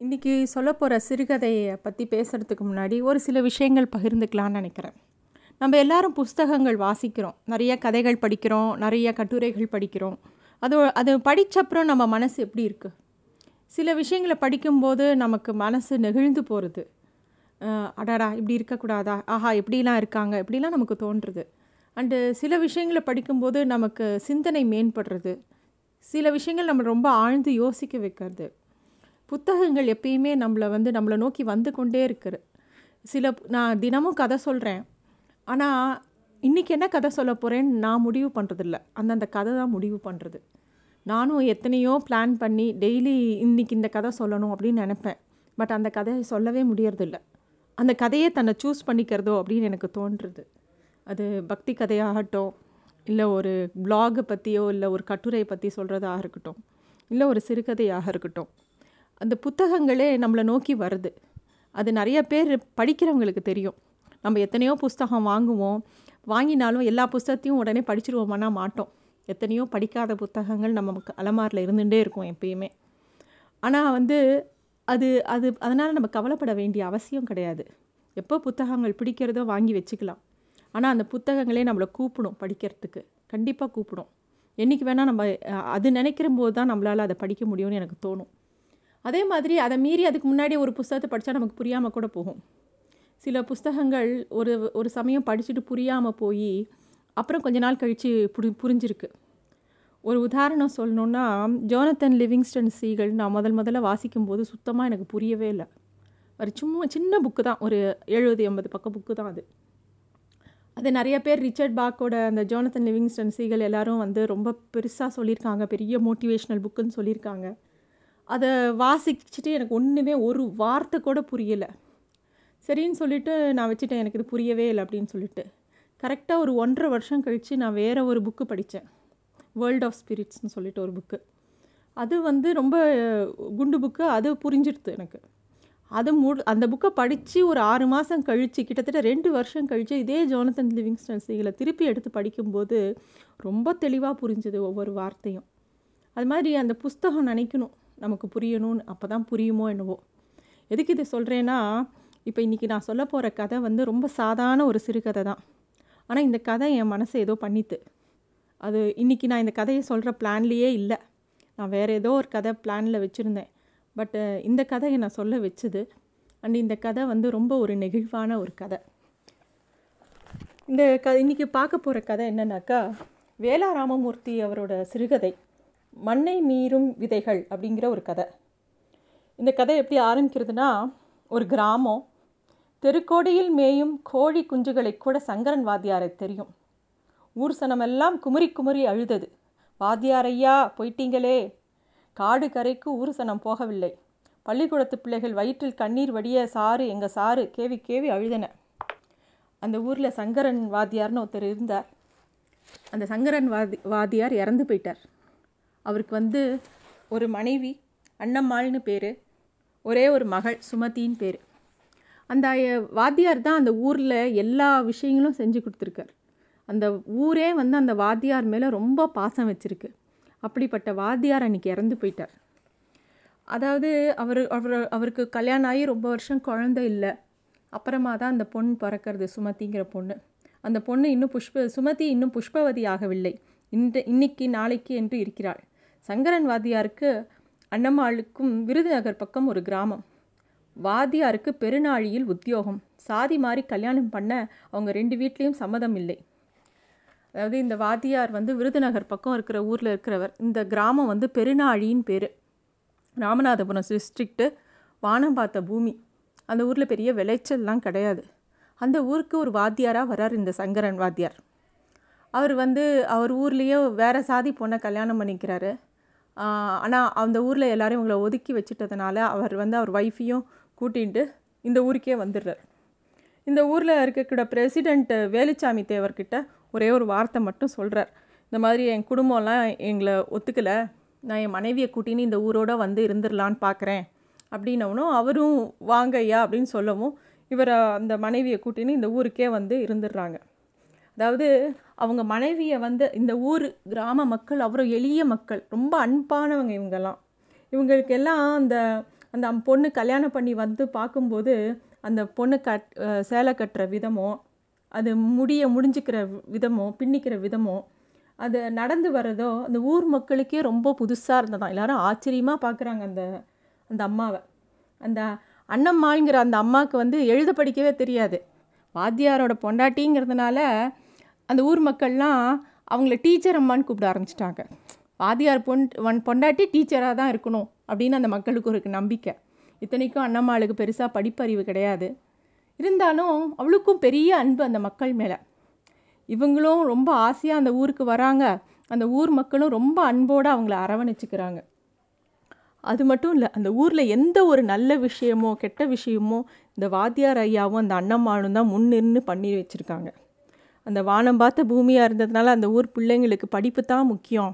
இன்றைக்கி சொல்ல போகிற சிறுகதையை பற்றி பேசுகிறதுக்கு முன்னாடி ஒரு சில விஷயங்கள் பகிர்ந்துக்கலான்னு நினைக்கிறேன். நம்ம எல்லாரும் புஸ்தகங்கள் வாசிக்கிறோம். நிறைய கதைகள் படிக்கிறோம். நிறைய கட்டுரைகள் படிக்கிறோம். அது அது படித்தப்புறம் நம்ம மனசு எப்படி இருக்குது சில விஷயங்களை படிக்கும்போது நமக்கு மனசு நெகிழ்ந்து போகிறது அடாடா இப்படி இருக்கக்கூடாதா? ஆஹா எப்படிலாம் இருக்காங்க. இப்படிலாம் நமக்கு தோன்றுறது. அண்டு சில விஷயங்களை படிக்கும்போது நமக்கு சிந்தனை மேம்படுறது. சில விஷயங்கள் நம்ம ரொம்ப ஆழ்ந்து யோசிக்க வைக்கிறது. புத்தகங்கள் எப்பயுமே நம்மளை வந்து நம்மளை நோக்கி வந்து கொண்டே இருக்குது. சில நான் தினமும் கதை சொல்கிறேன் ஆனால் இன்றைக்கி என்ன கதை சொல்ல போகிறேன்னு நான் முடிவு பண்ணுறதில்ல அந்தந்த கதை தான் முடிவு பண்ணுறது நானும் எத்தனையோ பிளான் பண்ணி டெய்லி இன்றைக்கி இந்த கதை சொல்லணும் அப்படின்னு நினப்பேன். பட் அந்த கதையை சொல்லவே முடியறதில்ல. அந்த கதையை தன்னை சூஸ் பண்ணிக்கிறதோ அப்படின்னு எனக்கு தோன்றுறது. அது பக்தி கதையாகட்டும் இல்லை ஒரு பிளாகை பற்றியோ இல்லை ஒரு கட்டுரையை பற்றி சொல்கிறதாக இருக்கட்டும் இல்லை ஒரு சிறுகதையாக இருக்கட்டும். அந்த புத்தகங்களே நம்மளை நோக்கி வருது. அது நிறைய பேர் படிக்கிறவங்களுக்கு தெரியும். நம்ம எத்தனையோ புஸ்தகம் வாங்குவோம். வாங்கினாலும் எல்லா புஸ்தகத்தையும் உடனே படிச்சிருவோமானா மாட்டோம். எத்தனையோ படிக்காத புத்தகங்கள் நம்ம அலமாரில் இருந்துகிட்டே இருக்கும் எப்பயுமே. ஆனால் வந்து அது அது அதனால் நம்ம கவலைப்பட வேண்டிய அவசியம் கிடையாது. எப்போ புத்தகங்கள் பிடிக்கிறதோ வாங்கி வச்சுக்கலாம். ஆனால் அந்த புத்தகங்களே நம்மளை கூப்பிடும் படிக்கிறதுக்கு. கண்டிப்பாக கூப்பிடும். என்றைக்கு வேணால் நம்ம அது நினைக்கிற போது தான் நம்மளால் அதை படிக்க முடியும்னு எனக்கு தோணும். அதே மாதிரி அதை மீறி அதுக்கு முன்னாடி ஒரு புஸ்தகத்தை படித்தா நமக்கு புரியாமல் கூட போகும். சில புஸ்தகங்கள் ஒரு ஒரு சமயம் படிச்சுட்டு புரியாமல் போய் அப்புறம் கொஞ்ச நாள் கழித்து புரி புரிஞ்சிருக்கு. ஒரு உதாரணம் சொல்லணுன்னா ஜோனத்தன் லிவிங்ஸ்டன் சீகள் நான் முதல் முதல்ல வாசிக்கும்போது சுத்தமாக எனக்கு புரியவே இல்லை. ஒரு சும்மா சின்ன புக்கு தான் ஒரு எழுபது எண்பது பக்கம் புக்கு தான் அது. அது நிறைய பேர் ரிச்சர்ட் பாக்கோட அந்த ஜோனத்தன் லிவிங்ஸ்டன் சீகள் எல்லாரும் வந்து ரொம்ப பெருசாக சொல்லியிருக்காங்க பெரிய மோட்டிவேஷ்னல் புக்குன்னு சொல்லியிருக்காங்க. அதை வாசிச்சுட்டு எனக்கு ஒன்றுமே ஒரு வார்த்தை கூட புரியலை. சரின்னு சொல்லிவிட்டு நான் வச்சுட்டேன் எனக்கு இது புரியவே இல்லை அப்படின்னு சொல்லிட்டு. கரெக்டாக ஒரு ஒன்றரை வருஷம் கழித்து நான் வேறு ஒரு புக்கு படித்தேன் வேர்ல்ட் ஆஃப் ஸ்பிரிட்ஸ்னு சொல்லிட்டு ஒரு புக்கு அது வந்து ரொம்ப குண்டு புக்கு அது புரிஞ்சிடுது எனக்கு. அது மு அந்த புக்கை படித்து ஒரு ஆறு மாதம் கழித்து கிட்டத்தட்ட ரெண்டு வருஷம் கழித்து இதே ஜோனத்தன் லிவிங்ஸ்டன் சீகளை திருப்பி எடுத்து படிக்கும்போது ரொம்ப தெளிவாக புரிஞ்சுது ஒவ்வொரு வார்த்தையும். அது மாதிரி அந்த புஸ்தகம் நினைக்கணும். நமக்கு புரியணும்னு அப்போ தான் புரியுமோ என்னவோ. எதுக்கு இதை சொல்கிறேன்னா இப்போ இன்றைக்கி நான் சொல்ல போகிற கதை வந்து ரொம்ப சாதாரண ஒரு சிறுகதை தான். ஆனால் இந்த கதை என் மனசை ஏதோ பண்ணித்து. அது இன்றைக்கி நான் இந்த கதையை சொல்கிற பிளான்லேயே இல்லை. நான் வேறு ஏதோ ஒரு கதை பிளானில் வச்சுருந்தேன். பட்டு இந்த கதையை நான் சொல்ல வச்சுது அண்ட் இந்த கதை வந்து ரொம்ப ஒரு நெகிழ்வான ஒரு கதை. இந்த க இன்றைக்கி பார்க்க போகிற கதை என்னன்னாக்கா வேலா ராமமூர்த்தி அவரோட சிறுகதை. மண்ணை மீறும் விதைகள் அப்படிங்கிற ஒரு கதை. இந்த கதை எப்படி ஆரம்பிக்கிறதுனா ஒரு கிராமம் தெருக்கோடியில் மேயும் கோழி குஞ்சுகளை கூட சங்கரன் வாத்தியாரை தெரியும். ஊர் சனமெல்லாம் குமரி குமரி அழுதது. வாத்தியாரையா போயிட்டீங்களே. காடு கரைக்கு ஊர் சனம் போகவில்லை. பள்ளிக்கூடத்து பிள்ளைகள் வயிற்றில் கண்ணீர் வடிய சாரு எங்கள் சாரு கேவி கேவி அழுதன. அந்த ஊரில் சங்கரன் வாத்தியார்னு ஒருத்தர் இருந்தார். அந்த சங்கரன் வாதி வாத்தியார் இறந்து போயிட்டார். அவருக்கு வந்து ஒரு மனைவி அன்னம்மாள்னு பேர். ஒரே ஒரு மகள் சுமதின்னு பேர். அந்த வாத்தியார் தான் அந்த ஊரில் எல்லா விஷயங்களும் செஞ்சு கொடுத்துருக்கார். அந்த ஊரே வந்து அந்த வாத்தியார் மேலே ரொம்ப பாசம் வச்சுருக்கு. அப்படிப்பட்ட வாத்தியார் அன்றைக்கி இறந்து போயிட்டார். அதாவது அவர் அவர் அவருக்கு கல்யாணம் ஆகி ரொம்ப வருஷம் குழந்தை இல்லை. அப்புறமா தான் அந்த பொண்ணு பிறக்கிறது சுமதிங்கிற பொண்ணு. அந்த பொண்ணு இன்னும் புஷ்ப சுமதி இன்னும் புஷ்பவதி ஆகவில்லை. இன்று இன்னைக்கு நாளைக்கு என்று இருக்கிறாள். சங்கரன் வாதியாருக்கு அன்னம்மாளுக்கும் விருதுநகர் பக்கம் ஒரு கிராமம். வாத்தியாருக்கு பெருநாழியில் உத்தியோகம். சாதி மாறி கல்யாணம் பண்ண அவங்க ரெண்டு வீட்லேயும் சம்மதம் இல்லை. அதாவது இந்த வாத்தியார் வந்து விருதுநகர் பக்கம் இருக்கிற ஊரில் இருக்கிறவர். இந்த கிராமம் வந்து பெருநாழியின் பேர். ராமநாதபுரம் டிஸ்ட்ரிக்ட்டு வானம் பார்த்த பூமி. அந்த ஊரில் பெரிய விளைச்சல்லாம் கிடையாது. அந்த ஊருக்கு ஒரு வாத்தியாராக வரார் இந்த சங்கரன் வாத்தியார் அவர் வந்து அவர் ஊர்லேயே வேறு சாதி பொண்ணை கல்யாணம் பண்ணிக்கிறாரு. ஆனால் அந்த ஊரில் எல்லோரும் இவங்களை ஒதுக்கி வச்சுட்டதுனால அவர் வந்து அவர் ஒய்ஃபையும் கூட்டிகிட்டு இந்த ஊருக்கே வந்துடுறார். இந்த ஊரில் இருக்கக்கூட பிரசிடெண்ட் வேலுச்சாமி தேவர்கிட்ட ஒரே ஒரு வார்த்தை மட்டும் சொல்கிறார் இந்த மாதிரி என் குடும்பம்லாம் எங்களை ஒத்துக்கலை. நான் என் மனைவியை கூட்டின்னு இந்த ஊரோட வந்து இருந்துடலான்னு பார்க்குறேன் அப்படின்னவனும் அவரும் வாங்க ஐயா அப்படின்னு சொல்லவும் இவர் அந்த மனைவியை கூட்டின்னு இந்த ஊருக்கே வந்து இருந்துடுறாங்க. அதாவது அவங்க மனைவியை வந்து இந்த ஊர் கிராம மக்கள் அவ்வளோ எளிய மக்கள் ரொம்ப அன்பானவங்க இவங்கெல்லாம். இவங்களுக்கெல்லாம் அந்த அந்த பொண்ணு கல்யாணம் பண்ணி வந்து பார்க்கும்போது அந்த பொண்ணு கட் சேலை கட்டுற விதமோ அது முடிய முடிஞ்சுக்கிற விதமோ பின்னிக்கிற விதமோ அது நடந்து வர்றதோ அந்த ஊர் மக்களுக்கே ரொம்ப புதுசாக இருந்ததான் எல்லாரும் ஆச்சரியமாக பார்க்குறாங்க அந்த அந்த அம்மாவை. அந்த அண்ணம்மாளுங்கிற அந்த அம்மாவுக்கு வந்து எழுத படிக்கவே தெரியாது. வாத்தியாரோட பொண்டாட்டிங்கிறதுனால அந்த ஊர் மக்கள்லாம் அவங்கள டீச்சர் அம்மான்னு கூப்பிட ஆரம்பிச்சிட்டாங்க. வாத்தியார் பொன் ஒன் பொண்டாட்டி டீச்சராக தான் இருக்கணும் அப்படின்னு அந்த மக்களுக்கு ஒரு நம்பிக்கை. இத்தனைக்கும் அண்ணம்மாளுக்கு பெருசாக படிப்பறிவு கிடையாது. இருந்தாலும் அவளுக்கும் பெரிய அன்பு அந்த மக்கள் மேலே. இவங்களும் ரொம்ப ஆசையாக அந்த ஊருக்கு வராங்க. அந்த ஊர் மக்களும் ரொம்ப அன்போடு அவங்கள அரவணைச்சிக்கிறாங்க. அது மட்டும் இல்லை அந்த ஊரில் எந்த ஒரு நல்ல விஷயமோ கெட்ட விஷயமோ இந்த வாத்தியார் ஐயாவும் அந்த அண்ணம்மானும் தான் முன்னின்று பண்ணி வச்சுருக்காங்க. அந்த வானம் பார்த்த பூமியாக இருந்ததுனால அந்த ஊர் பிள்ளைங்களுக்கு படிப்பு தான் முக்கியம்.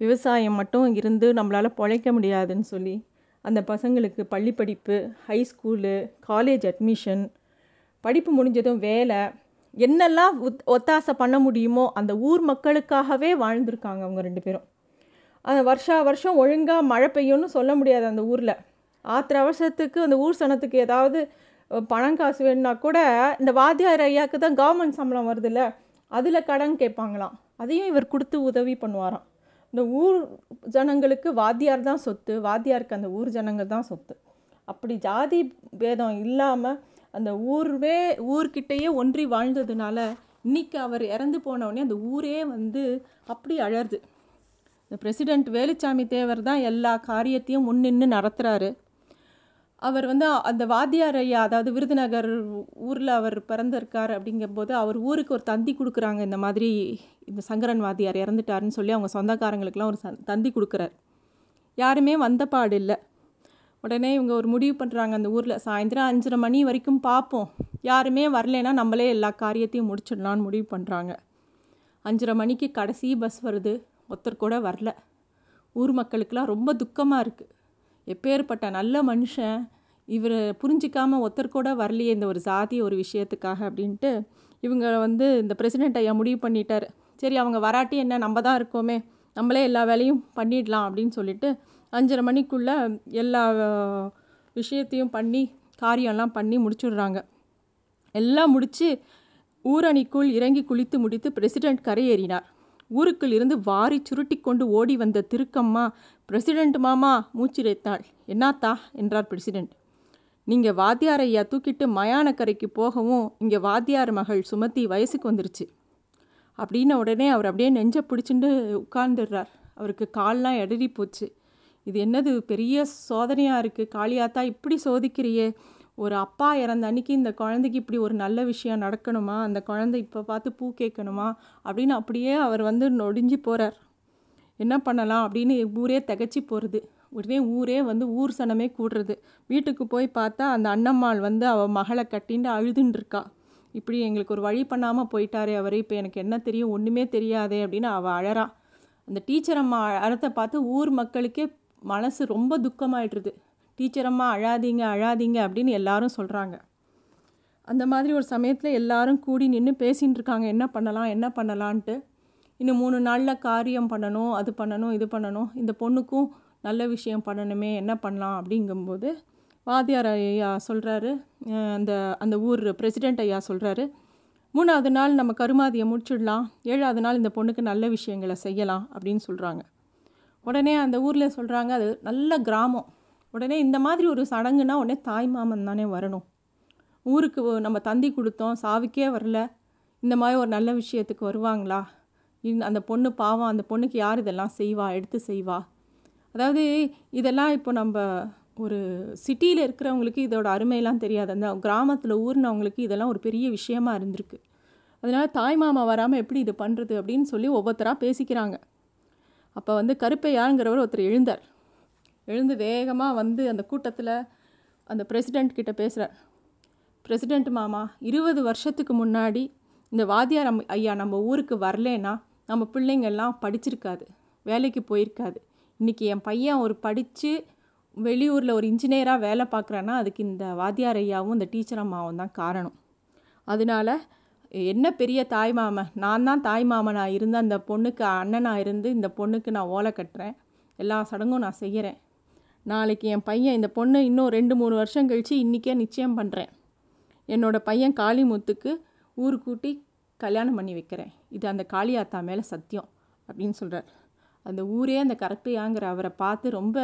விவசாயம் மட்டும் இருந்து நம்மளால் பிழைக்க முடியாதுன்னு சொல்லி அந்த பசங்களுக்கு பள்ளி படிப்பு ஹை ஸ்கூலு காலேஜ் அட்மிஷன் படிப்பு முடிஞ்சதும் வேலை என்னெல்லாம் ஒத் ஒத்தாசை பண்ண முடியுமோ அந்த ஊர் மக்களுக்காகவே வாழ்ந்திருக்காங்க அவங்க ரெண்டு பேரும். அந்த வருஷா வருஷம் ஒழுங்காக மழை பெய்யும்னு சொல்ல முடியாது அந்த ஊரில். ஆத்திர அவசரத்துக்கு அந்த ஊர் சனத்துக்கு ஏதாவது பணம் காசு வேணும்னா கூட இந்த வாத்தியார் ஐயாவுக்கு தான் கவர்மெண்ட் சம்பளம் வருதுல்ல அதில் கடன் கேட்பாங்களாம். அதையும் இவர் கொடுத்து உதவி பண்ணுவாராம். இந்த ஊர் ஜனங்களுக்கு வாத்தியார் தான் சொத்து வாத்தியாருக்கு அந்த ஊர் ஜனங்கள் தான் சொத்து. அப்படி ஜாதி பேதம் இல்லாமல் அந்த ஊர்வே ஊர்கிட்டயே ஒன்றி வாழ்ந்ததுனால இன்றைக்கி அவர் இறந்து போனவுடனே அந்த ஊரே வந்து அப்படி அழறுது. இந்த பிரசிடெண்ட் வேலுச்சாமி தேவர் தான் எல்லா காரியத்தையும் முன்னின்று நடத்துகிறாரு அவர் வந்து அந்த வாத்தியார் ஐயா அதாவது விருதுநகர் ஊரில் அவர் பிறந்திருக்கார் அப்படிங்கும்போது அவர் ஊருக்கு ஒரு தந்தி கொடுக்குறாங்க இந்த மாதிரி இந்த சங்கரன் வாத்தியார் இறந்துட்டாருன்னு சொல்லி அவங்க சொந்தக்காரங்களுக்கெல்லாம் ஒரு சந் தந்தி கொடுக்குறார். யாருமே வந்த பாடு இல்லை. உடனே இவங்க ஒரு முடிவு பண்ணுறாங்க அந்த ஊரில் சாயந்தரம் அஞ்சரை மணி வரைக்கும் பார்ப்போம் யாருமே வரலைன்னா நம்மளே எல்லா காரியத்தையும் முடிச்சிடலான்னு முடிவு பண்ணுறாங்க அஞ்சரை மணிக்கு கடைசி பஸ் வருது. ஒருத்தர் கூட வரல. ஊர் மக்களுக்கெல்லாம் ரொம்ப துக்கமாக இருக்குது எப்பேற்பட்ட நல்ல மனுஷன் இவர் புரிஞ்சிக்காமல் ஒருத்தர் கூட வரலையே இந்த ஒரு சாதி ஒரு விஷயத்துக்காக அப்படின்ட்டு இவங்க வந்து இந்த பிரசிடெண்ட் ஐயா முடிவு பண்ணிட்டார். சரி அவங்க வராட்டி என்ன? நம்ம தான் இருக்கோமே. நம்மளே எல்லா வேலையும் பண்ணிடலாம் அப்படின்னு சொல்லிட்டு அஞ்சரை மணிக்குள்ளே எல்லா விஷயத்தையும் பண்ணி காரியம்லாம் பண்ணி முடிச்சுடுறாங்க. எல்லாம் முடித்து ஊரணிக்குள் இறங்கி குளித்து முடித்து பிரசிடெண்ட் கரையேறினார். ஊருக்குள் இருந்து வாரி சுருட்டி கொண்டு ஓடி வந்த திருக்கம்மா பிரசிடெண்ட் மாமா! மூச்சிரைத்தாள். என்னாத்தா? என்றார் பிரசிடெண்ட் நீங்கள் வாத்தியார் ஐயா தூக்கிட்டு மயானக்கரைக்கு போகவும் இங்கே வாத்தியார் மகள் சுமத்தி வயசுக்கு வந்துருச்சு. அப்படின்ன உடனே அவர் அப்படியே நெஞ்சை பிடிச்சிட்டு உட்கார்ந்துடுறார். அவருக்கு கால்லாம் இடறி போச்சு. இது என்னது பெரிய சோதனையாக இருக்குது காளியாத்தா இப்படி சோதிக்கிறியே. ஒரு அப்பா இறந்த அன்னைக்கு இந்த குழந்தைக்கு இப்படி ஒரு நல்ல விஷயம் நடக்கணுமா? அந்த குழந்தை இப்போ பார்த்து பூ கேட்கணுமா? அப்படின்னு அப்படியே அவர் வந்து நொடிஞ்சு போகிறார் என்ன பண்ணலாம் அப்படின்னு ஊரே திகச்சு போகிறது உடனே ஊரே வந்து ஊர் சனமே கூடுறது. வீட்டுக்கு போய் பார்த்தா அந்த அண்ணம்மாள் வந்து அவள் மகளை கட்டின்னு அழுதுன்ட்ருக்கா. இப்படி எங்களுக்கு ஒரு வழி பண்ணாமல் போயிட்டாரே அவர் இப்போ எனக்கு என்ன தெரியும் ஒன்றுமே தெரியாதே அப்படின்னு அவள் அழறா. அந்த டீச்சர் அம்மா அழத்தை பார்த்து ஊர் மக்களுக்கே மனசு ரொம்ப துக்கமாயிடுறது. டீச்சர் அம்மா அழாதீங்க அழாதீங்க அப்படின்னு எல்லாரும் சொல்கிறாங்க அந்த மாதிரி ஒரு சமயத்தில் எல்லாரும் கூடி நின்று பேசின்னு இருக்காங்க என்ன பண்ணலாம் என்ன பண்ணலான்ட்டு. இன்னும் மூணு நாளில் காரியம் பண்ணணும் அது பண்ணணும் இது பண்ணணும். இந்த பொண்ணுக்கும் நல்ல விஷயம் பண்ணணுமே என்ன பண்ணலாம் அப்படிங்கும்போது வாத்தியார் ஐயா சொல்கிறாரு அந்த அந்த ஊர் பிரசிடெண்ட் ஐயா சொல்கிறாரு மூணாவது நாள் நம்ம கருமாதியை முடிச்சிடலாம். ஏழாவது நாள் இந்த பொண்ணுக்கு நல்ல விஷயங்களை செய்யலாம் அப்படின்னு சொல்கிறாங்க உடனே அந்த ஊரில் சொல்கிறாங்க அது நல்ல கிராமம். உடனே இந்த மாதிரி ஒரு சடங்குனா உடனே தாய் மாமன் தானே வரணும். ஊருக்கு நம்ம தந்தி கொடுத்தோம் சாவுக்கே வரல. இந்த மாதிரி ஒரு நல்ல விஷயத்துக்கு வருவாங்களா? இந்த அந்த பொண்ணு பாவம் அந்த பொண்ணுக்கு யார் இதெல்லாம் செய்வா எடுத்து செய்வா? அதாவது இதெல்லாம் இப்போ நம்ம ஒரு சிட்டியில் இருக்கிறவங்களுக்கு இதோட அருமையெல்லாம் தெரியாது. அந்த கிராமத்தில் ஊர்னவங்களுக்கு இதெல்லாம் ஒரு பெரிய விஷயமா இருந்திருக்கு. அதனால் தாய் மாமா வராமல் எப்படி இது பண்ணுறது அப்படின்னு சொல்லி ஒவ்வொருத்தராக பேசிக்கிறாங்க. அப்போ வந்து கருப்பையாருங்கிறவர் ஒருத்தர் எழுந்தார். எழுந்து வேகமாக வந்து அந்த கூட்டத்தில் அந்த பிரசிடெண்ட் கிட்ட பேசுகிறார் பிரசிடெண்ட் மாமா இருபது வருஷத்துக்கு முன்னாடி இந்த வாத்தியார் அம்- ஐயா நம்ம ஊருக்கு வரலேன்னா நம்ம பிள்ளைங்கள்லாம் படிச்சிருக்காது வேலைக்கு போயிருக்காது. இன்றைக்கி என் பையன் ஒரு படித்து வெளியூரில் ஒரு இன்ஜினியராக வேலை பார்க்குறான்னா அதுக்கு இந்த வாத்தியார் ஐயாவும் இந்த டீச்சர் அம்மாவும் தான் காரணம். அதனால என்ன பெரிய தாய் மாமன் நான் தான் தாய் மாமனாக இருந்து அந்த பொண்ணுக்கு அண்ணனாக இருந்து இந்த பொண்ணுக்கு நான் ஓலை கட்டுறேன். எல்லா சடங்கும் நான் செய்கிறேன் நாளைக்கு என் பையன் இந்த பொண்ணு இன்னும் ரெண்டு மூணு வருஷம் கழித்து இன்றைக்கே நிச்சயம் பண்ணுறேன் என்னோடய பையன் காளிமுத்துக்கு ஊர் கூட்டி கல்யாணம் பண்ணி வைக்கிறேன். இது அந்த காளியாத்தா மேலே சத்தியம் அப்படின்னு சொல்கிறார் அந்த ஊரே அந்த கரெக்டையாங்கிற அவரை பார்த்து ரொம்ப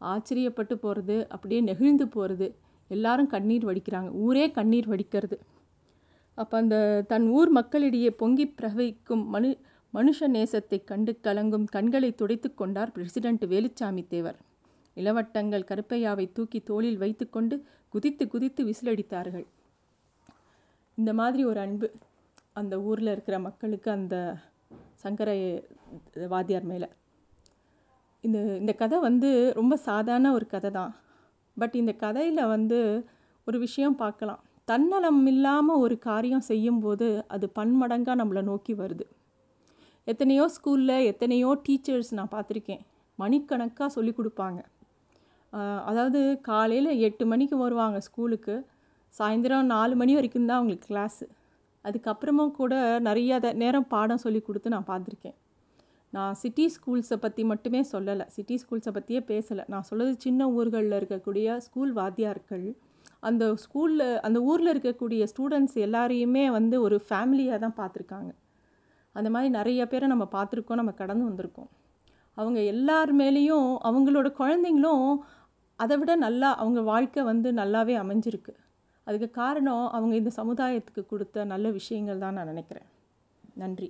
ஆச்சரியப்பட்டு போகிறது அப்படியே நெகிழ்ந்து போகிறது எல்லாரும் கண்ணீர் வடிக்கிறாங்க. ஊரே கண்ணீர் வடிக்கிறது. அப்போ அந்த தன் ஊர் மக்களிடையே பொங்கி பிரவகிக்கும் மனு மனுஷ நேசத்தை கண்டு கலங்கும் கண்களை துடைத்து கொண்டார் பிரசிடென்ட் வேலுச்சாமி தேவர். இளவட்டங்கள் கருப்பையாவை தூக்கி தோளில் வைத்துக்கொண்டு குதித்து குதித்து விசிலடித்தார்கள். இந்த மாதிரி ஒரு அன்பு அந்த ஊரில் இருக்கிற மக்களுக்கு அந்த சங்கரை வாத்தியார் மேலே. இந்த இந்த கதை வந்து ரொம்ப சாதாரண ஒரு கதை தான் பட் இந்த கதையில் வந்து ஒரு விஷயம் பார்க்கலாம். தன்னலம் இல்லாமல் ஒரு காரியம் செய்யும்போது அது பன்மடங்காக நம்மளை நோக்கி வருது. எத்தனையோ ஸ்கூலில் எத்தனையோ டீச்சர்ஸ் நான் பார்த்துருக்கேன். மணிக்கணக்காக சொல்லி கொடுப்பாங்க. அதாவது காலையில் எட்டு மணிக்கு வருவாங்க ஸ்கூலுக்கு சாயந்தரம் நாலு மணி வரைக்கும் தான் அவங்களுக்கு கிளாஸு அதுக்கப்புறமும் கூட நிறைய நேரம் பாடம் சொல்லி கொடுத்து நான் பார்த்துருக்கேன். நான் சிட்டி ஸ்கூல்ஸை பற்றி மட்டுமே சொல்லலை. சிட்டி ஸ்கூல்ஸை பற்றியே பேசலை. நான் சொல்லது சின்ன ஊர்களில் இருக்கக்கூடிய ஸ்கூல் வாத்தியார்கள். அந்த ஸ்கூலில் அந்த ஊரில் இருக்கக்கூடிய ஸ்டூடெண்ட்ஸ் எல்லாரையுமே வந்து ஒரு ஃபேமிலியாக தான் பார்த்துருக்காங்க. அந்த மாதிரி நிறைய பேரை நம்ம பார்த்துருக்கோம் நம்ம கடந்து வந்திருக்கோம். அவங்க எல்லார் மேலேயும் அவங்களோட குழந்தைங்களும் அதை விட நல்லா அவங்க வாழ்க்கை வந்து நல்லாவே அமைஞ்சிருக்கு. அதுக்கு காரணம் அவங்க இந்த சமுதாயத்துக்கு கொடுத்த நல்ல விஷயங்கள் தான் நான் நினைக்கிறேன். நன்றி.